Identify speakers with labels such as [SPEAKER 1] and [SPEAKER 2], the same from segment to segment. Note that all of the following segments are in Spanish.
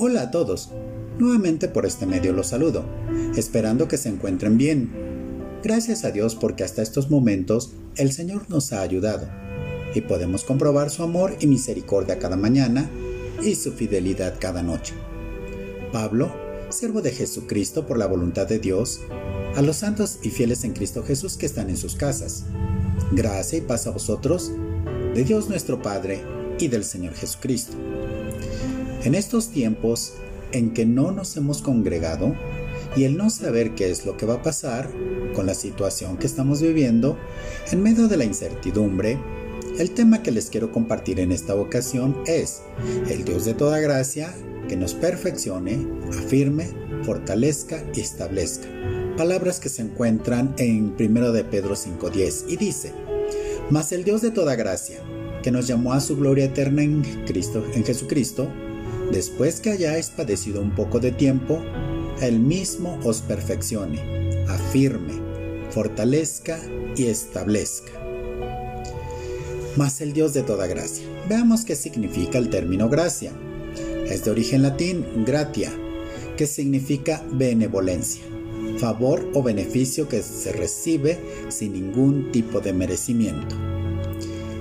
[SPEAKER 1] Hola a todos. Nuevamente por este medio los saludo, esperando que se encuentren bien. Gracias a Dios porque hasta estos momentos el Señor nos ha ayudado y podemos comprobar su amor y misericordia cada mañana y su fidelidad cada noche. Pablo, siervo de Jesucristo por la voluntad de Dios, a los santos y fieles en Cristo Jesús que están en sus casas. Gracia y paz a vosotros, de Dios nuestro Padre y del Señor Jesucristo. En estos tiempos en que no nos hemos congregado y el no saber qué es lo que va a pasar con la situación que estamos viviendo, en medio de la incertidumbre, el tema que les quiero compartir en esta ocasión es el Dios de toda gracia que nos perfeccione, afirme, fortalezca y establezca. Palabras que se encuentran en 1 de Pedro 5:10 y dice: Mas el Dios de toda gracia, que nos llamó a su gloria eterna en Cristo, en Jesucristo, después que hayáis padecido un poco de tiempo, Él mismo os perfeccione, afirme, fortalezca y establezca. Mas el Dios de toda gracia. Veamos qué significa el término gracia. Es de origen latín gratia, que significa benevolencia, favor o beneficio que se recibe sin ningún tipo de merecimiento.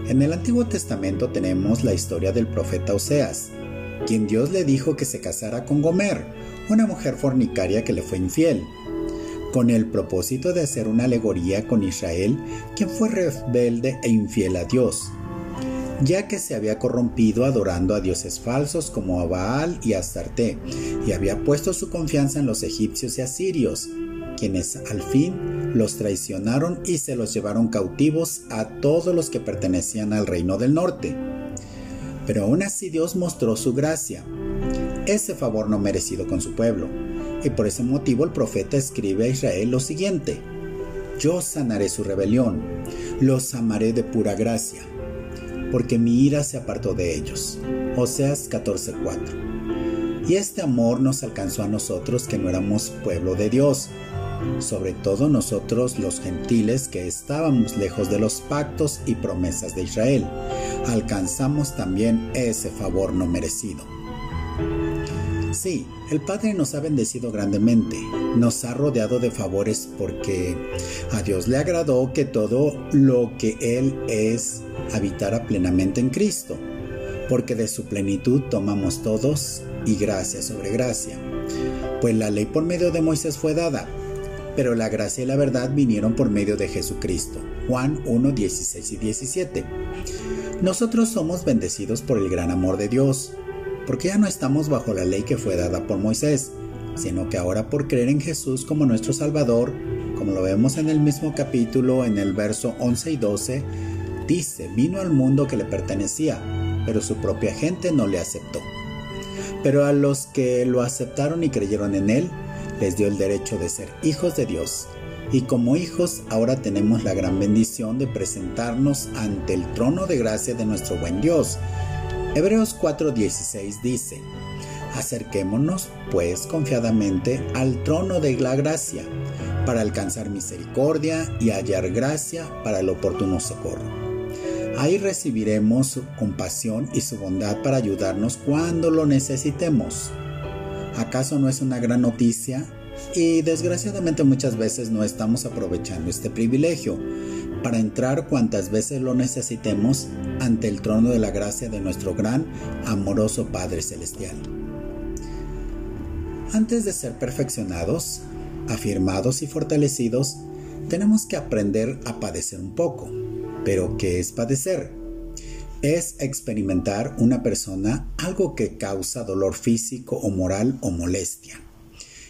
[SPEAKER 1] En el Antiguo Testamento tenemos la historia del profeta Oseas, quien Dios le dijo que se casara con Gomer, una mujer fornicaria que le fue infiel, con el propósito de hacer una alegoría con Israel, quien fue rebelde e infiel a Dios, ya que se había corrompido adorando a dioses falsos como a Baal y Astarte, y había puesto su confianza en los egipcios y asirios, quienes al fin los traicionaron y se los llevaron cautivos a todos los que pertenecían al reino del norte. Pero aún así Dios mostró su gracia, ese favor no merecido con su pueblo, y por ese motivo el profeta escribe a Israel lo siguiente, yo sanaré su rebelión, los amaré de pura gracia, porque mi ira se apartó de ellos. Oseas 14:4. Y este amor nos alcanzó a nosotros que no éramos pueblo de Dios, sobre todo nosotros los gentiles que estábamos lejos de los pactos y promesas de Israel, alcanzamos también ese favor no merecido. Sí, el Padre nos ha bendecido grandemente, nos ha rodeado de favores porque a Dios le agradó que todo lo que Él es habitara plenamente en Cristo, porque de su plenitud tomamos todos y gracia sobre gracia. Pues la ley por medio de Moisés fue dada, pero la gracia y la verdad vinieron por medio de Jesucristo. Juan 1, 16 y 17. Nosotros somos bendecidos por el gran amor de Dios, porque ya no estamos bajo la ley que fue dada por Moisés, sino que ahora por creer en Jesús como nuestro Salvador, como lo vemos en el mismo capítulo en el verso 11 y 12, dice, vino al mundo que le pertenecía, pero su propia gente no le aceptó. Pero a los que lo aceptaron y creyeron en él, les dio el derecho de ser hijos de Dios. Y como hijos ahora tenemos la gran bendición de presentarnos ante el trono de gracia de nuestro buen Dios. Hebreos 4:16 dice, Acerquémonos pues confiadamente al trono de la gracia, para alcanzar misericordia y hallar gracia para el oportuno socorro. Ahí recibiremos su compasión y su bondad para ayudarnos cuando lo necesitemos. ¿Acaso no es una gran noticia? Y desgraciadamente muchas veces no estamos aprovechando este privilegio para entrar cuantas veces lo necesitemos ante el trono de la gracia de nuestro gran, amoroso Padre Celestial. Antes de ser perfeccionados, afirmados y fortalecidos, tenemos que aprender a padecer un poco. Pero, ¿qué es padecer? Es experimentar una persona algo que causa dolor físico o moral o molestia.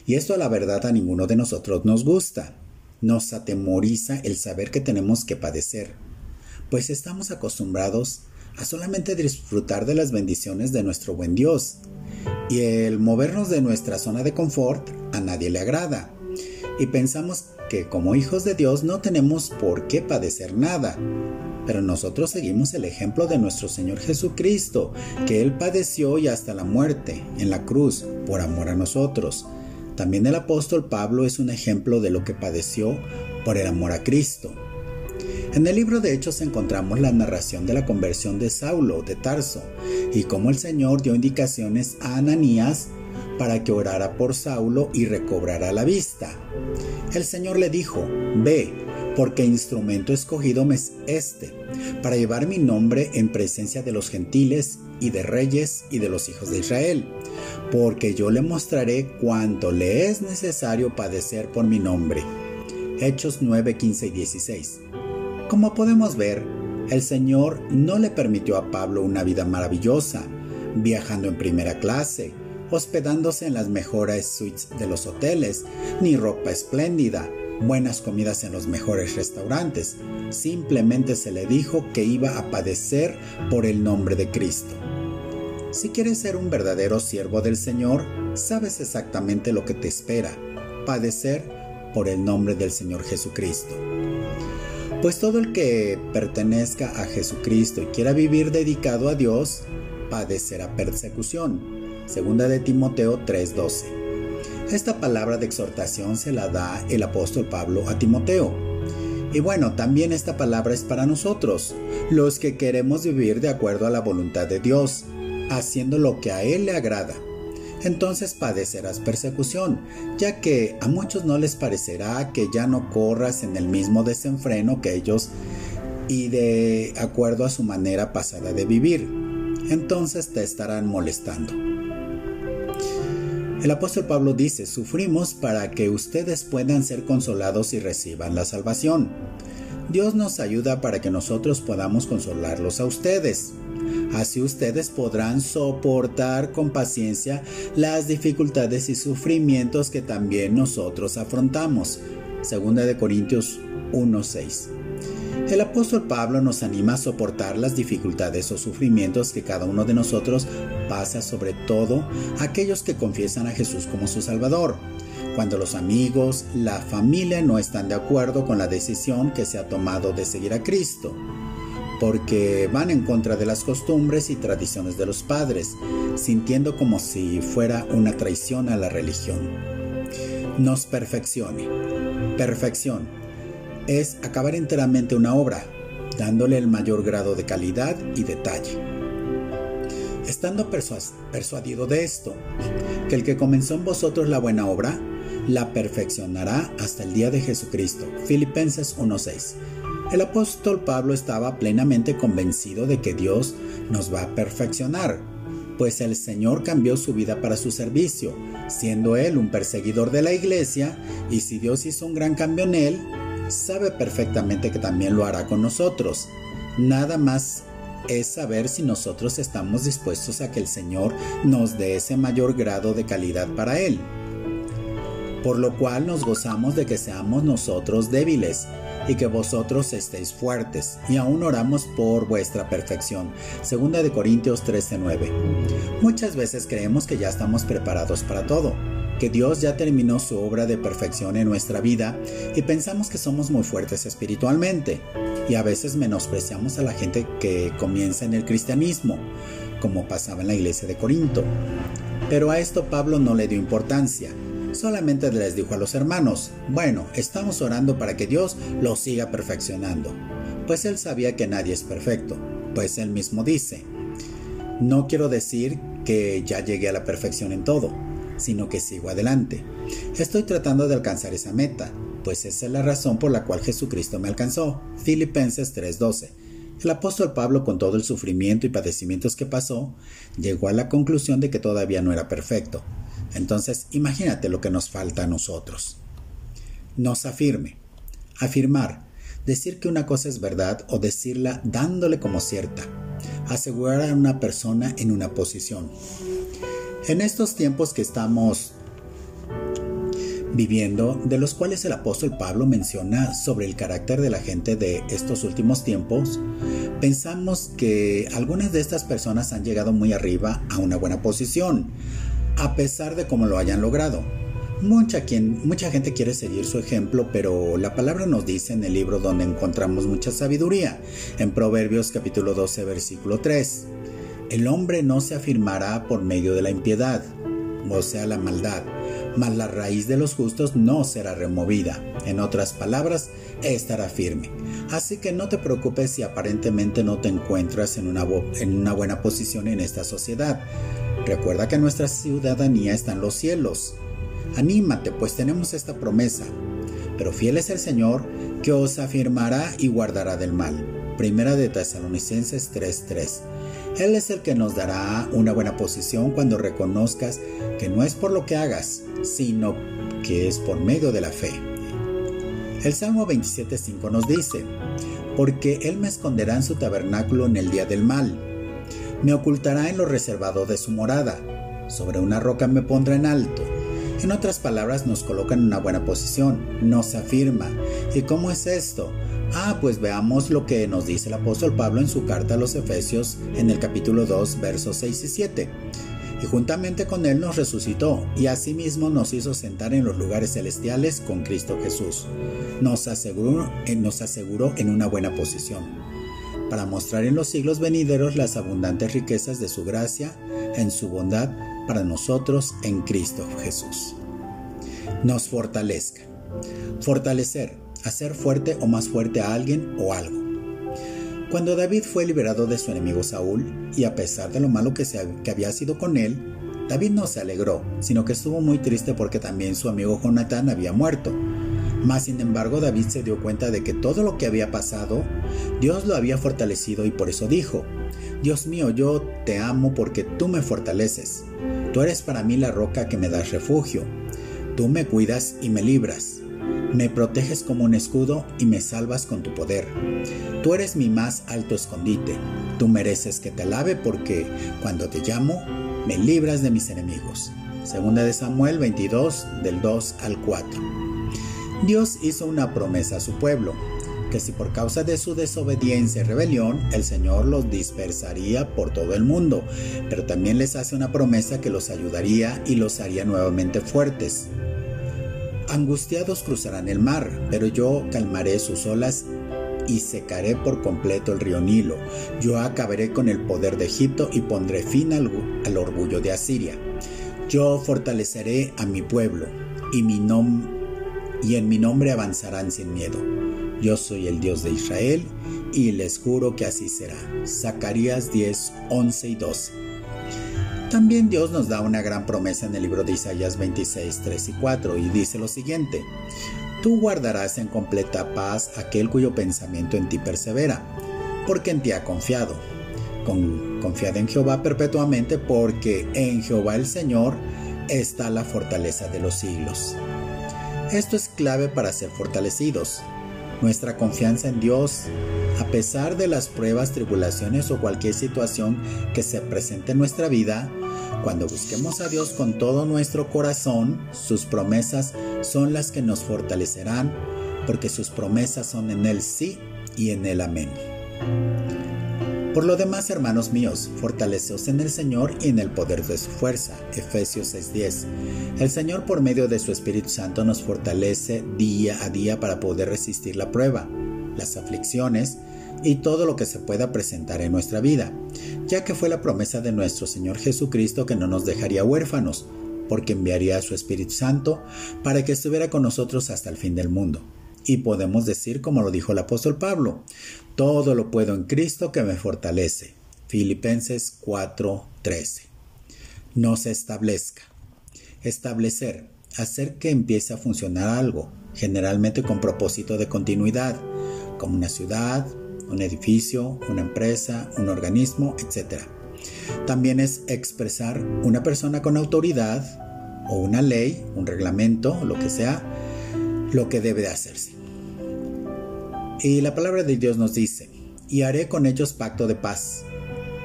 [SPEAKER 1] Y esto la verdad a ninguno de nosotros nos gusta. Nos atemoriza el saber que tenemos que padecer, pues estamos acostumbrados a solamente disfrutar de las bendiciones de nuestro buen Dios. Y el movernos de nuestra zona de confort a nadie le agrada. Y pensamos que como hijos de Dios no tenemos por qué padecer nada, pero nosotros seguimos el ejemplo de nuestro Señor Jesucristo, que Él padeció y hasta la muerte en la cruz por amor a nosotros. También el apóstol Pablo es un ejemplo de lo que padeció por el amor a Cristo. En el libro de Hechos encontramos la narración de la conversión de Saulo de Tarso y cómo el Señor dio indicaciones a Ananías para que orara por Saulo y recobrara la vista. El Señor le dijo, Ve, porque instrumento escogido me es este, para llevar mi nombre en presencia de los gentiles y de reyes y de los hijos de Israel, porque yo le mostraré cuánto le es necesario padecer por mi nombre. Hechos 9, 15 y 16. Como podemos ver, el Señor no le permitió a Pablo una vida maravillosa, viajando en primera clase, hospedándose en las mejores suites de los hoteles, ni ropa espléndida, buenas comidas en los mejores restaurantes. Simplemente se le dijo que iba a padecer por el nombre de Cristo. Si quieres ser un verdadero siervo del Señor, sabes exactamente lo que te espera, padecer por el nombre del Señor Jesucristo. Pues todo el que pertenezca a Jesucristo y quiera vivir dedicado a Dios, padecerá persecución. Segunda de Timoteo 3:12. Esta palabra de exhortación se la da el apóstol Pablo a Timoteo. Y bueno, también esta palabra es para nosotros, los que queremos vivir de acuerdo a la voluntad de Dios, haciendo lo que a Él le agrada entonces padecerás persecución, ya que a muchos no les parecerá que ya no corras en el mismo desenfreno que ellos y de acuerdo a su manera pasada de vivir. Entonces te estarán molestando. El apóstol Pablo dice, sufrimos para que ustedes puedan ser consolados y reciban la salvación. Dios nos ayuda para que nosotros podamos consolarlos a ustedes. Así ustedes podrán soportar con paciencia las dificultades y sufrimientos que también nosotros afrontamos. Segunda de Corintios 1:6. El apóstol Pablo nos anima a soportar las dificultades o sufrimientos que cada uno de nosotros pasa, sobre todo aquellos que confiesan a Jesús como su Salvador. Cuando los amigos, la familia no están de acuerdo con la decisión que se ha tomado de seguir a Cristo porque van en contra de las costumbres y tradiciones de los padres, sintiendo como si fuera una traición a la religión. Nos perfeccione. Perfección es acabar enteramente una obra, dándole el mayor grado de calidad y detalle. Estando persuadido de esto, que el que comenzó en vosotros la buena obra, la perfeccionará hasta el día de Jesucristo. Filipenses 1.6 el apóstol Pablo estaba plenamente convencido de que Dios nos va a perfeccionar, pues el Señor cambió su vida para su servicio, siendo él un perseguidor de la iglesia, y si Dios hizo un gran cambio en él, sabe perfectamente que también lo hará con nosotros. Nada más es saber si nosotros estamos dispuestos a que el Señor nos dé ese mayor grado de calidad para Él. Por lo cual nos gozamos de que seamos nosotros débiles y que vosotros estéis fuertes, y aún oramos por vuestra perfección. Segunda de Corintios 13:9. Muchas veces creemos que ya estamos preparados para todo, que Dios ya terminó su obra de perfección en nuestra vida y pensamos que somos muy fuertes espiritualmente, y a veces menospreciamos a la gente que comienza en el cristianismo, como pasaba en la iglesia de Corinto. Pero a esto Pablo no le dio importancia solamente les dijo a los hermanos, bueno, estamos orando para que Dios lo siga perfeccionando, pues él sabía que nadie es perfecto, pues él mismo dice, no quiero decir que ya llegué a la perfección en todo, sino que sigo adelante. Estoy tratando de alcanzar esa meta, pues esa es la razón por la cual Jesucristo me alcanzó. Filipenses 3:12. El apóstol Pablo, con todo el sufrimiento y padecimientos que pasó, llegó a la conclusión de que todavía no era perfecto, entonces, imagínate lo que nos falta a nosotros. Nos afirme. Afirmar. Decir que una cosa es verdad o decirla dándole como cierta. Asegurar a una persona en una posición. En estos tiempos que estamos viviendo, de los cuales el apóstol Pablo menciona sobre el carácter de la gente de estos últimos tiempos, pensamos que algunas de estas personas han llegado muy arriba a una buena posición, a pesar de cómo lo hayan logrado. Mucha, quien, mucha gente quiere seguir su ejemplo, pero la palabra nos dice en el libro donde encontramos mucha sabiduría, en Proverbios capítulo 12 versículo 3. El hombre no se afirmará por medio de la impiedad, o sea, la maldad, mas la raíz de los justos no será removida. En otras palabras, estará firme. Así que no te preocupes si aparentemente no te encuentras en una, en una buena posición en esta sociedad. Recuerda que nuestra ciudadanía está en los cielos. Anímate, pues tenemos esta promesa. Pero fiel es el Señor que os afirmará y guardará del mal. Primera de Tesalonicenses 3:3. Él es el que nos dará una buena posición cuando reconozcas que no es por lo que hagas, sino que es por medio de la fe. El Salmo 27.5 nos dice, porque Él me esconderá en su tabernáculo en el día del mal, me ocultará en lo reservado de su morada, sobre una roca me pondrá en alto. En otras palabras, nos coloca en una buena posición, nos afirma. ¿Y cómo es esto? Ah, pues veamos lo que nos dice el apóstol Pablo en su carta a los Efesios en el capítulo 2, versos 6 y 7. Y juntamente con Él nos resucitó y asimismo nos hizo sentar en los lugares celestiales con Cristo Jesús. Nos aseguró, eh, nos aseguró en una buena posición, para mostrar en los siglos venideros las abundantes riquezas de su gracia en su bondad para nosotros en Cristo Jesús. Nos fortalezca. Fortalecer hacer fuerte o más fuerte a alguien o algo. Cuando David fue liberado de su enemigo Saúl, y a pesar de lo malo que, había sido con él, David no se alegró, sino que estuvo muy triste porque también su amigo Jonatán había muerto. Mas sin embargo David se dio cuenta de que todo lo que había pasado, Dios lo había fortalecido y por eso dijo, Dios mío, yo te amo porque tú me fortaleces. Tú eres para mí la roca que me das refugio. Tú me cuidas y me libras. Me proteges como un escudo y me salvas con tu poder. Tú eres mi más alto escondite. Tú mereces que te alabe porque cuando te llamo, me libras de mis enemigos. Segunda de Samuel 22 del 2 al 4. Dios hizo una promesa a su pueblo, que si por causa de su desobediencia y rebelión el Señor los dispersaría por todo el mundo, pero también les hace una promesa que los ayudaría y los haría nuevamente fuertes. Angustiados cruzarán el mar, pero yo calmaré sus olas y secaré por completo el río Nilo. Yo acabaré con el poder de Egipto y pondré fin al, orgullo de Asiria. Yo fortaleceré a mi pueblo y, mi y en mi nombre avanzarán sin miedo. Yo soy el Dios de Israel y les juro que así será. Zacarías 10, 11 y 12. También Dios nos da una gran promesa en el libro de Isaías 26, 3 y 4 y dice lo siguiente, Tú guardarás en completa paz aquel cuyo pensamiento en ti persevera, porque en ti ha confiado. Con, confiad en Jehová perpetuamente, porque en Jehová el Señor está la fortaleza de los siglos. Esto es clave para ser fortalecidos. Nuestra confianza en Dios, a pesar de las pruebas, tribulaciones o cualquier situación que se presente en nuestra vida, cuando busquemos a Dios con todo nuestro corazón, sus promesas son las que nos fortalecerán, porque sus promesas son en el sí y en el amén. Por lo demás, hermanos míos, fortaleceos en el Señor y en el poder de su fuerza. Efesios 6:10. El Señor por medio de su Espíritu Santo nos fortalece día a día para poder resistir la prueba, las aflicciones y todo lo que se pueda presentar en nuestra vida, ya que fue la promesa de nuestro Señor Jesucristo que no nos dejaría huérfanos, porque enviaría a su Espíritu Santo para que estuviera con nosotros hasta el fin del mundo. Y podemos decir como lo dijo el apóstol Pablo, todo lo puedo en Cristo que me fortalece. Filipenses 4:13. No se establezca. Establecer, hacer que empiece a funcionar algo, generalmente con propósito de continuidad, como una ciudad, un edificio, una empresa, un organismo, etc. También es expresar una persona con autoridad o una ley, un reglamento, lo que sea, lo que debe de hacerse. Y la palabra de Dios nos dice, y haré con ellos pacto de paz,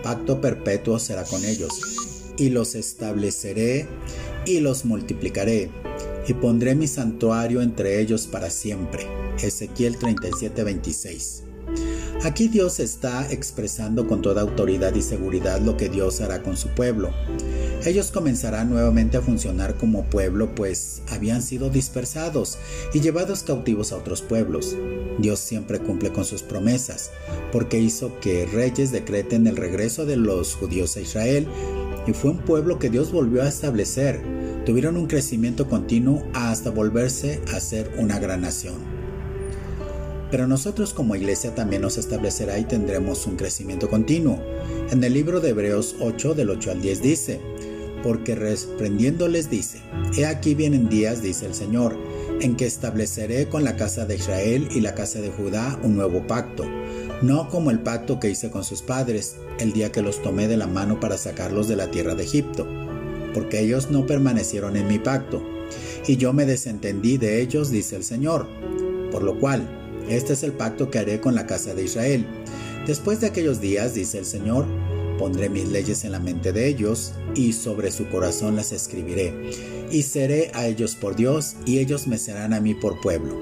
[SPEAKER 1] pacto perpetuo será con ellos, y los estableceré y los multiplicaré, y pondré mi santuario entre ellos para siempre. Ezequiel 37:26. Aquí Dios está expresando con toda autoridad y seguridad lo que Dios hará con su pueblo. Ellos comenzarán nuevamente a funcionar como pueblo, pues habían sido dispersados y llevados cautivos a otros pueblos. Dios siempre cumple con sus promesas, porque hizo que reyes decreten el regreso de los judíos a Israel, y fue un pueblo que Dios volvió a establecer. Tuvieron un crecimiento continuo hasta volverse a ser una gran nación. Pero nosotros como iglesia también nos establecerá y tendremos un crecimiento continuo. En el libro de Hebreos 8 del 8 al 10 dice, porque reprendiéndoles dice, He aquí vienen días, dice el Señor, en que estableceré con la casa de Israel y la casa de Judá un nuevo pacto, no como el pacto que hice con sus padres el día que los tomé de la mano para sacarlos de la tierra de Egipto, porque ellos no permanecieron en mi pacto, y yo me desentendí de ellos, dice el Señor. Por lo cual, este es el pacto que haré con la casa de Israel. Después de aquellos días, dice el Señor, pondré mis leyes en la mente de ellos, y sobre su corazón las escribiré, y seré a ellos por Dios, y ellos me serán a mí por pueblo.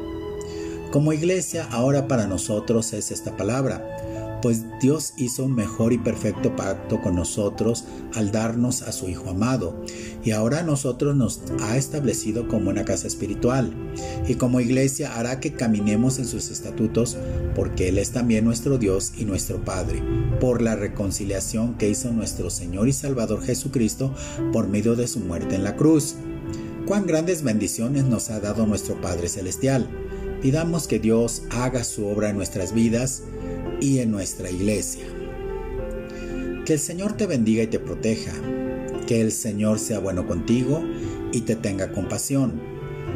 [SPEAKER 1] Como iglesia, ahora para nosotros es esta palabra, pues Dios hizo un mejor y perfecto pacto con nosotros al darnos a su Hijo amado, y ahora nosotros nos ha establecido como una casa espiritual, y como iglesia hará que caminemos en sus estatutos, porque Él es también nuestro Dios y nuestro Padre, por la reconciliación que hizo nuestro Señor y Salvador Jesucristo por medio de su muerte en la cruz. Cuán grandes bendiciones nos ha dado nuestro Padre Celestial. Pidamos que Dios haga su obra en nuestras vidas y en nuestra iglesia. Que el Señor te bendiga y te proteja. Que el Señor sea bueno contigo y te tenga compasión.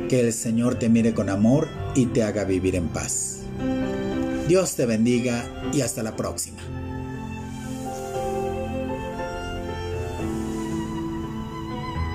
[SPEAKER 1] Que el Señor te mire con amor y te haga vivir en paz. Dios te bendiga y hasta la próxima.